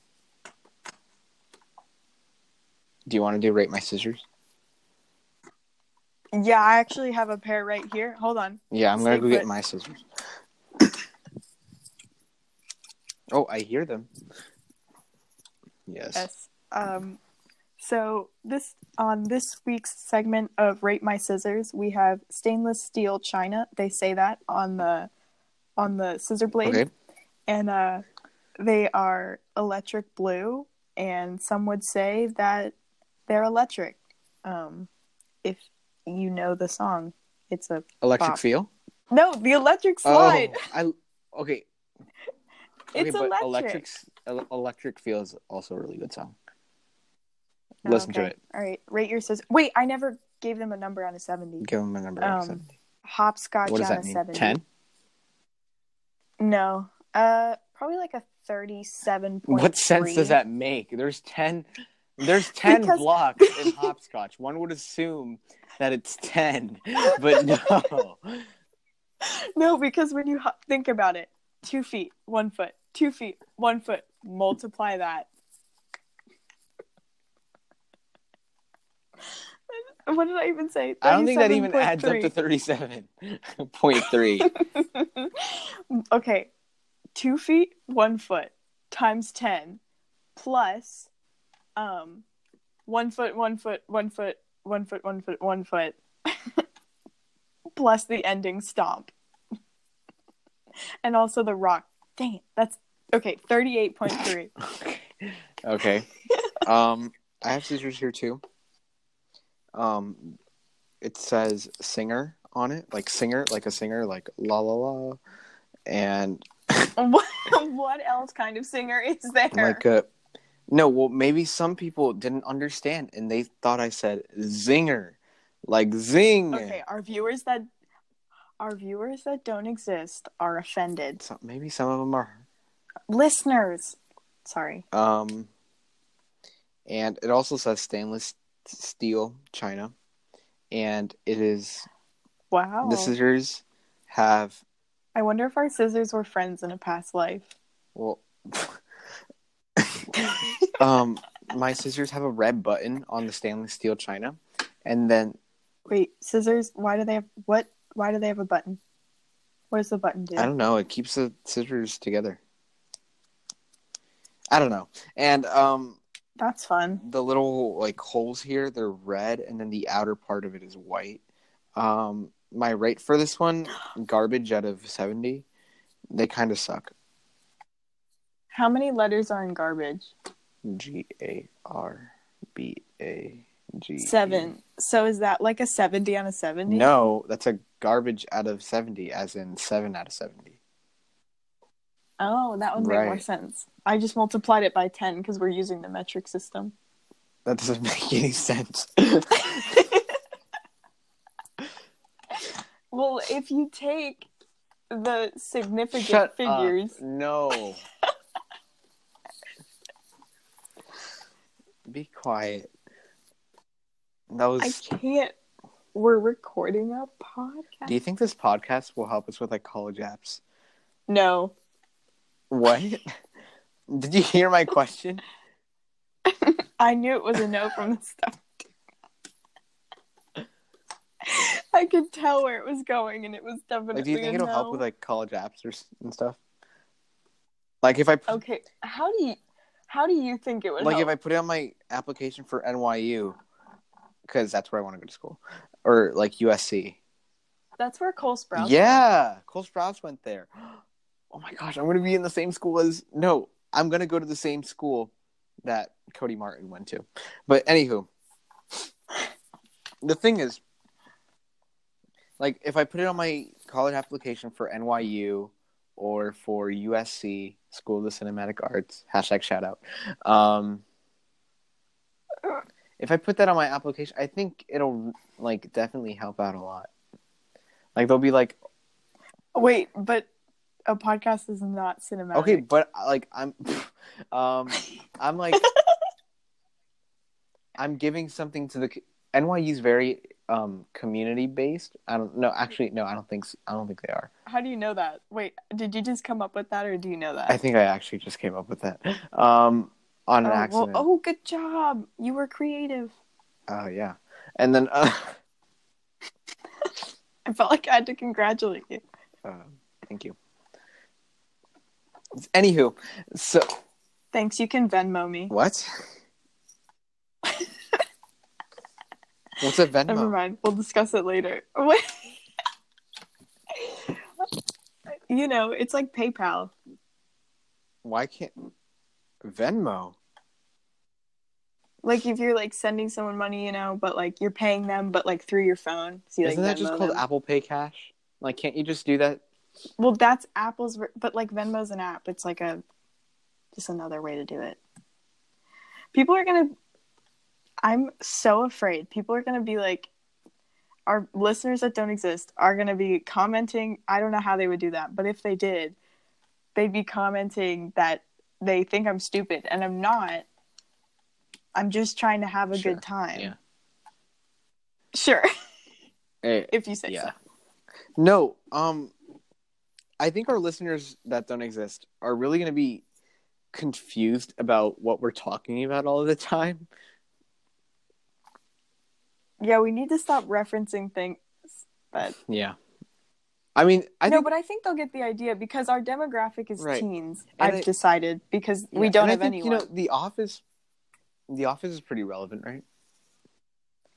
Speaker 1: do you want to do rate my scissors?
Speaker 2: yeah, I actually have a pair right here. Hold on.
Speaker 1: Yeah, I'm gonna
Speaker 2: Stay
Speaker 1: go get my scissors. Oh, I hear them. Yes.
Speaker 2: Yes. Um, so this on this week's segment of Rate My Scissors, we have stainless steel china. They say that on the on the scissor blade,
Speaker 1: Okay.
Speaker 2: and uh, they are electric blue. And some would say that they're electric. Um, if you know the song, it's a
Speaker 1: Electric
Speaker 2: Bop.
Speaker 1: feel.
Speaker 2: no, the electric slide.
Speaker 1: Oh, I okay. Okay,
Speaker 2: it's
Speaker 1: but
Speaker 2: electric.
Speaker 1: electric electric feel is also a really good song. Listen to it.
Speaker 2: All right, rate your scissors. Wait, I never gave them a number on a seventy.
Speaker 1: Give them a number.
Speaker 2: Um,
Speaker 1: What
Speaker 2: Hopscotch
Speaker 1: does
Speaker 2: on
Speaker 1: that
Speaker 2: a
Speaker 1: mean?
Speaker 2: seventy.
Speaker 1: Ten.
Speaker 2: No. Uh probably like a 37
Speaker 1: What sense does that make? There's ten. There's ten
Speaker 2: Because-
Speaker 1: blocks in hopscotch. One would assume that it's ten, but no.
Speaker 2: No, because when you ho- think about it, 2 feet, 1 foot, 2 feet, 1 foot, multiply that. What did I even say?
Speaker 1: I don't think that even adds up to
Speaker 2: 37.3.
Speaker 1: thirty-seven point three.
Speaker 2: okay. 2 feet, 1 foot times 10 plus um 1 foot, 1 foot, 1 foot, 1 foot, 1 foot, 1 foot plus the ending stomp. and also the rock. Dang it. That's okay, 38.3.
Speaker 1: okay. Um, I have scissors here too. Um, it says singer on it, like singer, like a singer, like la la la, and
Speaker 2: what, what else kind of singer is there?
Speaker 1: like a. No, well, maybe some people didn't understand and they thought I said zinger, like zing.
Speaker 2: okay, our viewers that our viewers that don't exist are offended.
Speaker 1: So maybe some of them are.
Speaker 2: Listeners. Sorry.
Speaker 1: Um, and it also says stainless steel china, and it is
Speaker 2: Wow.
Speaker 1: the scissors have
Speaker 2: I wonder if our scissors were friends in a past life.
Speaker 1: well. um, my scissors have a red button on the stainless steel china, and then
Speaker 2: Wait, scissors, why do they have what why do they have a button? What does the button do?
Speaker 1: I don't know. It keeps the scissors together. I don't know. And um,
Speaker 2: That's fun.
Speaker 1: the little like holes here, they're red, and then the outer part of it is white. Um, my rate for this one, garbage out of seventy. They kind of suck.
Speaker 2: How many letters are in garbage?
Speaker 1: G A R B A G.
Speaker 2: Seven. So is that like a 70 on a 70?
Speaker 1: No, that's a garbage out of seventy, as in seven out of seventy.
Speaker 2: Oh, that would make more sense. I just multiplied it by 10 because we're using the metric system.
Speaker 1: That doesn't make any sense.
Speaker 2: Well, if you take the significant
Speaker 1: Shut
Speaker 2: figures,
Speaker 1: up. No. Be quiet. That was.
Speaker 2: I can't. We're recording a podcast.
Speaker 1: Do you think this podcast will help us with like college apps?
Speaker 2: no.
Speaker 1: What? Did you hear my question?
Speaker 2: I knew it was a no from the start. I could tell where it was going, and it was definitely.
Speaker 1: Like, do you think it'll
Speaker 2: no.
Speaker 1: help with like college apps or and stuff? Like if I put,
Speaker 2: Okay, how do you how do you think it would
Speaker 1: like if? I put it on my application for NYU, because that's where I want to go to school, or like USC.
Speaker 2: That's where Cole Sprouse.
Speaker 1: Yeah, Cole Sprouse went there. Oh my gosh, I'm gonna be in the same school as no, I'm gonna go to the same school that Cody Martin went to. But anywho, the thing is, like, if I put it on my college application for NYU or for USC School of the Cinematic Arts hashtag shout out, um, if I put that on my application, I think it'll like definitely help out a lot. Like they'll be like,
Speaker 2: Wait, but a podcast is not cinematic.
Speaker 1: Okay, but like I'm, um, I'm like, I'm giving something to the NYU's very um community based. I don't know. Actually, no, I don't think. I don't think they are.
Speaker 2: How do you know that? Wait, did you just come up with that, or do you know that?
Speaker 1: I think I actually just came up with that um on an
Speaker 2: oh,
Speaker 1: accident.
Speaker 2: Well, oh, good job. You were creative.
Speaker 1: Oh yeah, and then uh,
Speaker 2: I felt like I had to congratulate you.
Speaker 1: um, thank you. Anywho, so
Speaker 2: Thanks. You can Venmo me.
Speaker 1: what? What's a Venmo?
Speaker 2: Never mind. We'll discuss it later. You know, it's like PayPal.
Speaker 1: Why can't Venmo?
Speaker 2: Like if you're like sending someone money, you know, but like you're paying them, but like through your phone. So you,
Speaker 1: Isn't
Speaker 2: like,
Speaker 1: that just called
Speaker 2: them.
Speaker 1: Apple Pay Cash? Like, can't you just do that?
Speaker 2: Well, that's Apple's, but like Venmo's an app. It's like a just another way to do it. People are gonna. I'm so afraid. People are gonna be like, our listeners that don't exist are gonna be commenting. I don't know how they would do that, but if they did, they'd be commenting that they think I'm stupid, and I'm not. I'm just trying to have a
Speaker 1: Sure.
Speaker 2: good time.
Speaker 1: Yeah.
Speaker 2: Sure,
Speaker 1: Eh,
Speaker 2: if you say
Speaker 1: yeah.
Speaker 2: so.
Speaker 1: No, um, I think our listeners that don't exist are really going to be confused about what we're talking about all the time.
Speaker 2: Yeah, we need to stop referencing things but
Speaker 1: Yeah. I mean, I
Speaker 2: no,
Speaker 1: think
Speaker 2: but I think they'll get the idea because our demographic is
Speaker 1: Right.
Speaker 2: teens.
Speaker 1: And
Speaker 2: I've
Speaker 1: I-
Speaker 2: decided because
Speaker 1: yeah,
Speaker 2: we don't
Speaker 1: and I
Speaker 2: have
Speaker 1: think,
Speaker 2: anyone.
Speaker 1: You know, The Office, The Office is pretty relevant, right?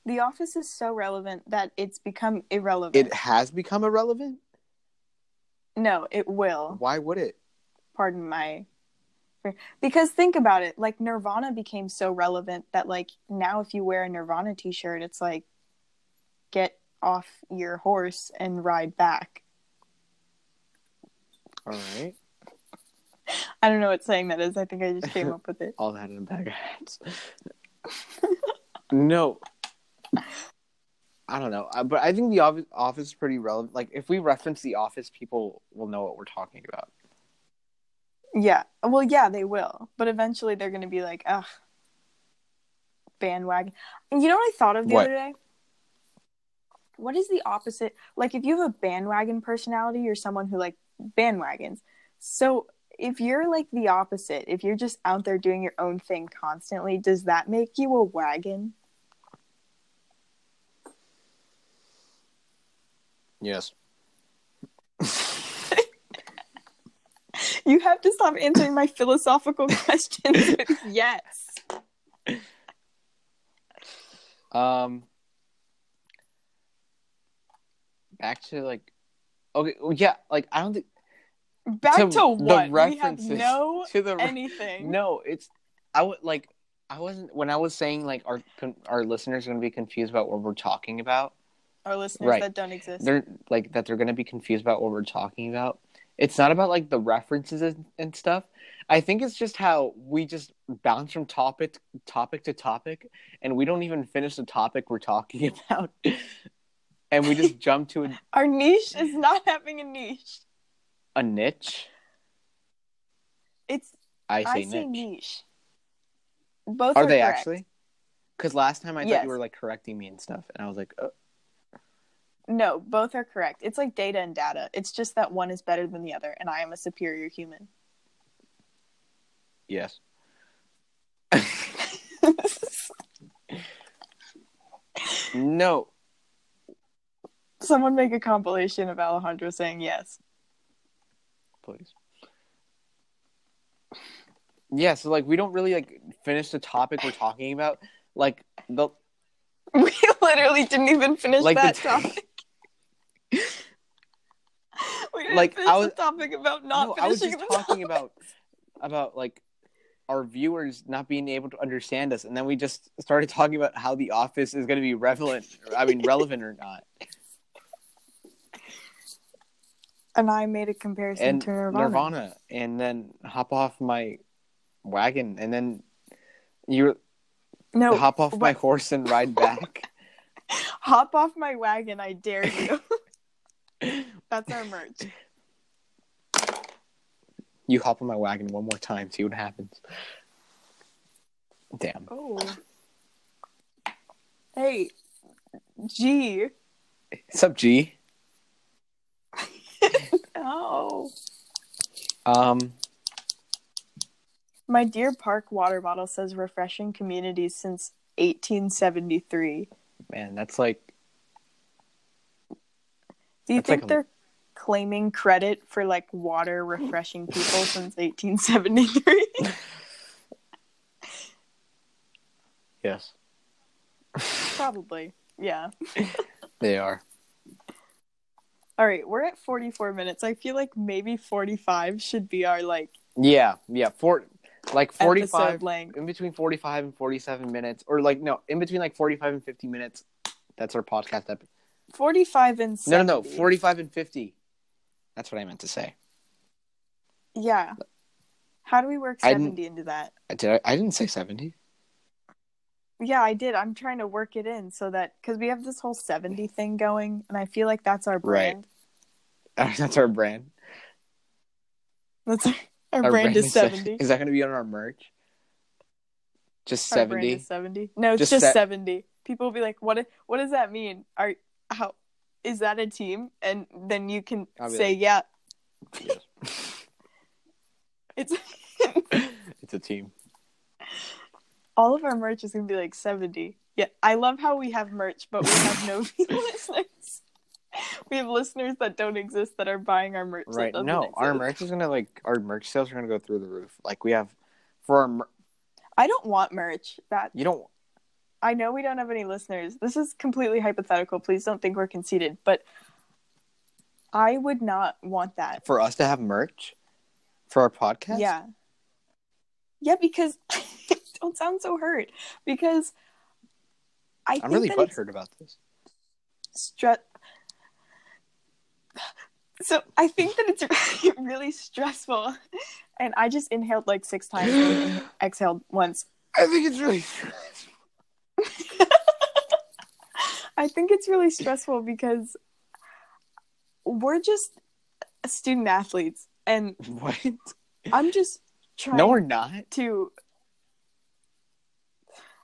Speaker 2: the Office is so relevant that it's become irrelevant.
Speaker 1: It has become irrelevant.
Speaker 2: No, it will.
Speaker 1: Why would it?
Speaker 2: Pardon my. Because think about it, like Nirvana became so relevant that like now if you wear a Nirvana T-shirt, it's like get off your horse and ride back.
Speaker 1: All right.
Speaker 2: I don't know what saying that is. I think I just came up with it.
Speaker 1: All that in a bag of hats. no. I don't know, Uh, but I think the Office, office is pretty relevant. Like, if we reference the Office, people will know what we're talking about.
Speaker 2: Yeah. Well, yeah, they will. But eventually they're going to be like, ugh, bandwagon. And you know what I thought of the
Speaker 1: What?
Speaker 2: other day? What is the opposite? Like, if you have a bandwagon personality, you're someone who like bandwagons. So if you're like the opposite, if you're just out there doing your own thing constantly, does that make you a wagon?
Speaker 1: Yes.
Speaker 2: You have to stop answering my philosophical questions yes.
Speaker 1: Um. Back to like, okay, well, yeah, like I don't think
Speaker 2: Back
Speaker 1: To
Speaker 2: to,
Speaker 1: the
Speaker 2: what? We have
Speaker 1: references
Speaker 2: no
Speaker 1: to the
Speaker 2: anything.
Speaker 1: no, it's I would like I wasn't when I was saying like our our listeners are gonna be confused about what we're talking about.
Speaker 2: Our listeners
Speaker 1: Right.
Speaker 2: that don't exist.
Speaker 1: They're like that they're gonna be confused about what we're talking about. It's not about like the references and, and stuff. I think it's just how we just bounce from topic topic to topic, and we don't even finish the topic we're talking about, and we just jump to a,
Speaker 2: Our niche is not having a niche.
Speaker 1: a niche.
Speaker 2: It's
Speaker 1: I say
Speaker 2: I
Speaker 1: niche.
Speaker 2: say niche. Both
Speaker 1: Are
Speaker 2: are,
Speaker 1: they
Speaker 2: correct.
Speaker 1: actually? Because last time I thought you were like correcting me and stuff, and I was like, oh,
Speaker 2: No, both are correct. It's like data and data. It's just that one is better than the other, and I am a superior human.
Speaker 1: yes. no.
Speaker 2: Someone make a compilation of Alejandro saying yes.
Speaker 1: please. Yeah, so like we don't really like finish the topic we're talking about. Like the
Speaker 2: We literally didn't even finish
Speaker 1: Like the
Speaker 2: that
Speaker 1: t-
Speaker 2: topic. We
Speaker 1: Like,
Speaker 2: finish
Speaker 1: I was-
Speaker 2: the topic about not
Speaker 1: no, I was just talking about about like our viewers not being able to understand us, and then we just started talking about how The Office is going to be relevant. I mean, relevant or not,
Speaker 2: And I made a comparison
Speaker 1: and
Speaker 2: to Nirvana.
Speaker 1: Nirvana, and then hop off my wagon, and then you
Speaker 2: No,
Speaker 1: hop off my horse and ride back.
Speaker 2: hop off my wagon, I dare you. That's our merch.
Speaker 1: you hop on my wagon one more time, see what happens. Damn.
Speaker 2: Oh. Hey, G.
Speaker 1: What's up, G?
Speaker 2: Oh.
Speaker 1: Um,
Speaker 2: My Deer Park water bottle says refreshing communities since 1873.
Speaker 1: man, that's like
Speaker 2: Do you
Speaker 1: That's like
Speaker 2: think
Speaker 1: a-
Speaker 2: they're claiming credit for like water refreshing people since 1873?
Speaker 1: yes,
Speaker 2: Probably. Yeah.
Speaker 1: they are.
Speaker 2: All right, we're at 44 minutes. I feel like maybe 45 should be our like
Speaker 1: Yeah, yeah. For like forty-five,
Speaker 2: length.
Speaker 1: in between forty-five and forty-seven minutes, or like no, in between like forty-five and fifty minutes. That's our podcast episode.
Speaker 2: 45 and 70.
Speaker 1: No, no, no, forty-five and fifty. That's what I meant to say.
Speaker 2: Yeah. How do we work
Speaker 1: I
Speaker 2: 70 into that?
Speaker 1: I did. I, I didn't say seventy.
Speaker 2: Yeah, I did. I'm trying to work it in so that because we have this whole 70 thing going, and I feel like that's our brand. Right.
Speaker 1: That's our brand.
Speaker 2: That's our, our,
Speaker 1: Our
Speaker 2: brand, is 70.
Speaker 1: Is that going to be on our merch? Just seventy.
Speaker 2: 70. No, it's
Speaker 1: Just
Speaker 2: just,
Speaker 1: se-
Speaker 2: 70. People will be like, "What? What does that mean? Are how is that a team?" And then you can say,
Speaker 1: like-
Speaker 2: "Yeah,
Speaker 1: Yes.
Speaker 2: it's."
Speaker 1: it's a team.
Speaker 2: All of our merch is gonna be like 70. Yeah, I love how we have merch, but we have no listeners. We have listeners that don't exist that are buying our merch. that
Speaker 1: Right.
Speaker 2: doesn't
Speaker 1: No, our merch is gonna like our merch sales are gonna go through the roof. Like we have for our mer-
Speaker 2: I don't want merch. That
Speaker 1: you don't
Speaker 2: I know we don't have any listeners. This is completely hypothetical. Please don't think we're conceited, but I would not want that.
Speaker 1: for us to have merch for our podcast.
Speaker 2: Yeah. Yeah, because don't sound so hurt. Because I
Speaker 1: I'm
Speaker 2: think
Speaker 1: really butthurt about this.
Speaker 2: stre- So I think that it's really stressful, and I just inhaled like six times and exhaled once.
Speaker 1: I think it's really.
Speaker 2: I think it's really stressful because we're just student athletes, and
Speaker 1: what?
Speaker 2: I'm just trying
Speaker 1: No, we're not.
Speaker 2: to.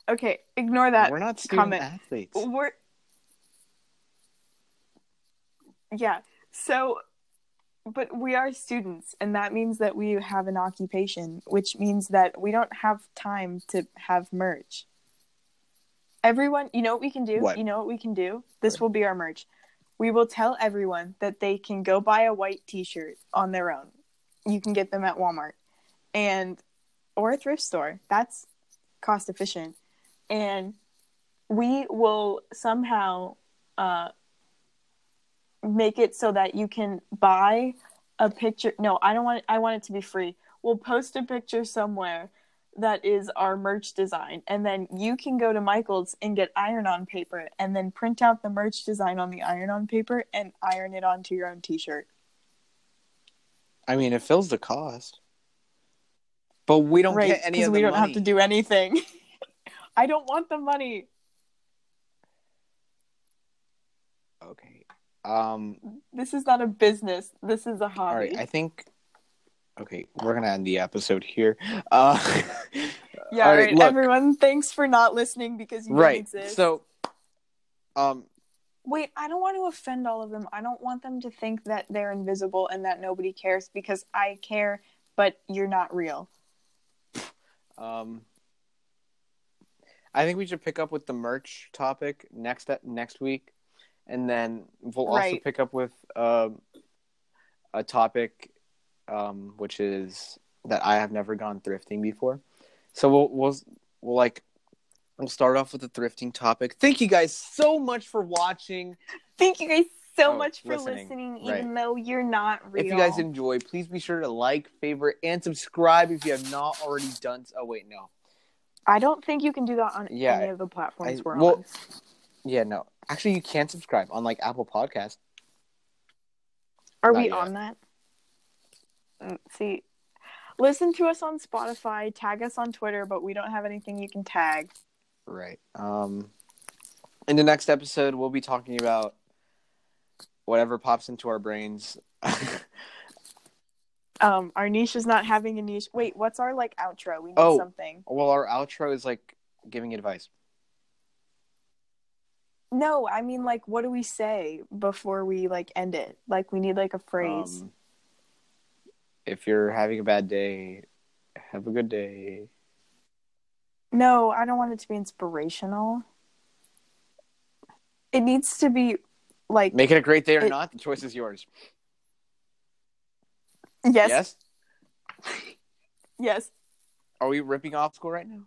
Speaker 2: Okay, ignore that.
Speaker 1: we're not student
Speaker 2: comment.
Speaker 1: athletes.
Speaker 2: We're yeah. So, but we are students, and that means that we have an occupation, which means that we don't have time to have merch. Everyone, you know what we can do?
Speaker 1: What?
Speaker 2: You know what we can do? This will be our merch. We will tell everyone that they can go buy a white T-shirt on their own. You can get them at Walmart, and or a thrift store. That's cost efficient, and we will somehow uh, make it so that you can buy a picture. No, I don't want. I want it to be free. We'll post a picture somewhere that is our merch design, and then you can go to Michael's and get iron-on paper, and then print out the merch design on the iron-on paper and iron it onto your own T-shirt.
Speaker 1: I mean, it fills the cost, but we don't
Speaker 2: right?
Speaker 1: get any of
Speaker 2: we don't
Speaker 1: money.
Speaker 2: have to do anything. I don't want the money.
Speaker 1: Okay. Um.
Speaker 2: This is not a business. This is a hobby.
Speaker 1: All right. I think. Okay, we're gonna end the episode here. Uh,
Speaker 2: yeah,
Speaker 1: all
Speaker 2: all
Speaker 1: right,
Speaker 2: right,
Speaker 1: look.
Speaker 2: everyone. Thanks for not listening because you
Speaker 1: right.
Speaker 2: didn't exist.
Speaker 1: So, um,
Speaker 2: Wait, I don't want to offend all of them. I don't want them to think that they're invisible and that nobody cares because I care, but you're not real.
Speaker 1: um, I think we should pick up with the merch topic next next week, and then we'll also
Speaker 2: Right.
Speaker 1: pick up with um, a topic, um, which is that I have never gone thrifting before. So we'll we'll we'll like we'll start off with the thrifting topic. Thank you guys so much for watching.
Speaker 2: Thank you guys so
Speaker 1: Oh,
Speaker 2: much for
Speaker 1: listening.
Speaker 2: listening,
Speaker 1: Right.
Speaker 2: even though you're not real.
Speaker 1: If you guys enjoy, please be sure to like, favorite, and subscribe if you have not already done. So. Oh wait, no.
Speaker 2: I don't think you can do that on
Speaker 1: Yeah,
Speaker 2: any of the platforms
Speaker 1: I-
Speaker 2: we're
Speaker 1: well-
Speaker 2: on.
Speaker 1: Yeah, no. Actually, you can subscribe on like Apple Podcast.
Speaker 2: Are
Speaker 1: not
Speaker 2: we
Speaker 1: yet.
Speaker 2: on that? See, listen to us on Spotify, tag us on Twitter, but we don't have anything you can tag.
Speaker 1: Right. Um, in the next episode, we'll be talking about whatever pops into our brains.
Speaker 2: Um, our niche is not having a niche. Wait, what's our like outro? We need
Speaker 1: Oh.
Speaker 2: something.
Speaker 1: well, our outro is like giving advice.
Speaker 2: No, I mean like, what do we say before we like end it? Like, we need like a phrase.
Speaker 1: Um, if you're having a bad day, have a good day.
Speaker 2: no, I don't want it to be inspirational. It needs to be like
Speaker 1: Make it a great day or
Speaker 2: It-
Speaker 1: not. The choice is yours.
Speaker 2: yes,
Speaker 1: Yes.
Speaker 2: yes.
Speaker 1: Are we ripping off school right now?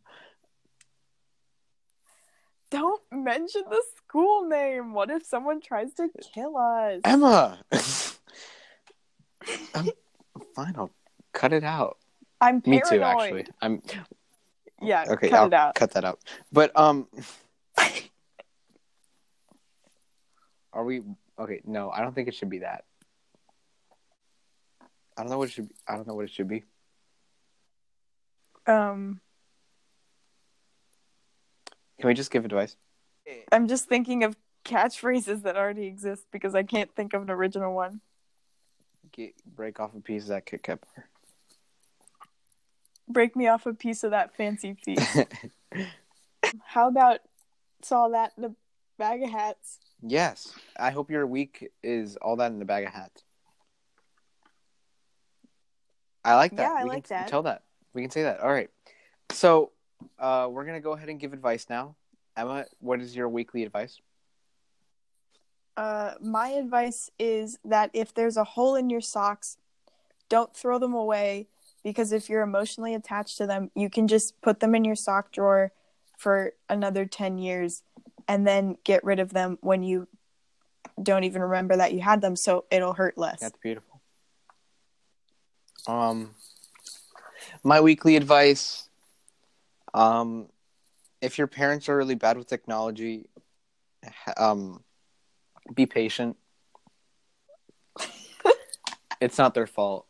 Speaker 2: Don't mention the school name. What if someone tries to kill us?
Speaker 1: Emma. I'm fine. I'll cut it out.
Speaker 2: I'm
Speaker 1: Me too, actually. I'm
Speaker 2: Yeah,
Speaker 1: okay.
Speaker 2: cut
Speaker 1: I'll
Speaker 2: it out.
Speaker 1: cut that out. But um, are we okay? No, I don't think it should be that. I don't know what it should. Be. I don't know what it should be.
Speaker 2: Um,
Speaker 1: Can we just give advice?
Speaker 2: I'm just thinking of catchphrases that already exist because I can't think of an original one.
Speaker 1: Get, break off a piece of that Kit Kat bar.
Speaker 2: Break me off a piece of that fancy feast. How about saw that in a bag of hats?
Speaker 1: yes, I hope your week is all that in the bag of hats. I like that.
Speaker 2: Yeah, I
Speaker 1: we
Speaker 2: like
Speaker 1: can
Speaker 2: that.
Speaker 1: Tell that. We can say that. All right. So, uh, we're gonna go ahead and give advice now. Emma, what is your weekly advice?
Speaker 2: Uh, my advice is that if there's a hole in your socks, don't throw them away because if you're emotionally attached to them, you can just put them in your sock drawer for another 10 years and then get rid of them when you don't even remember that you had them so it'll hurt less.
Speaker 1: That's beautiful. Um, my weekly advice. Um, if your parents are really bad with technology, um, be patient. it's not their fault.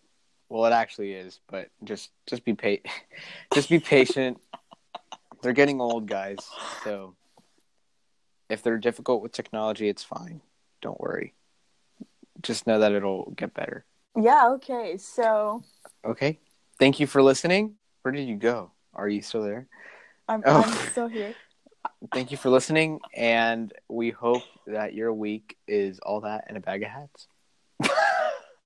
Speaker 1: Well, it actually is, but just just be pa- just be patient. They're getting old, guys. So if they're difficult with technology, it's fine. Don't worry. Just know that it'll get better.
Speaker 2: Yeah, okay. So
Speaker 1: Okay. Thank you for listening. Where did you go? Are you still there?
Speaker 2: I'm,
Speaker 1: Oh.
Speaker 2: I'm still here
Speaker 1: thank you for listening, and we hope that your week is all that and a bag of hats.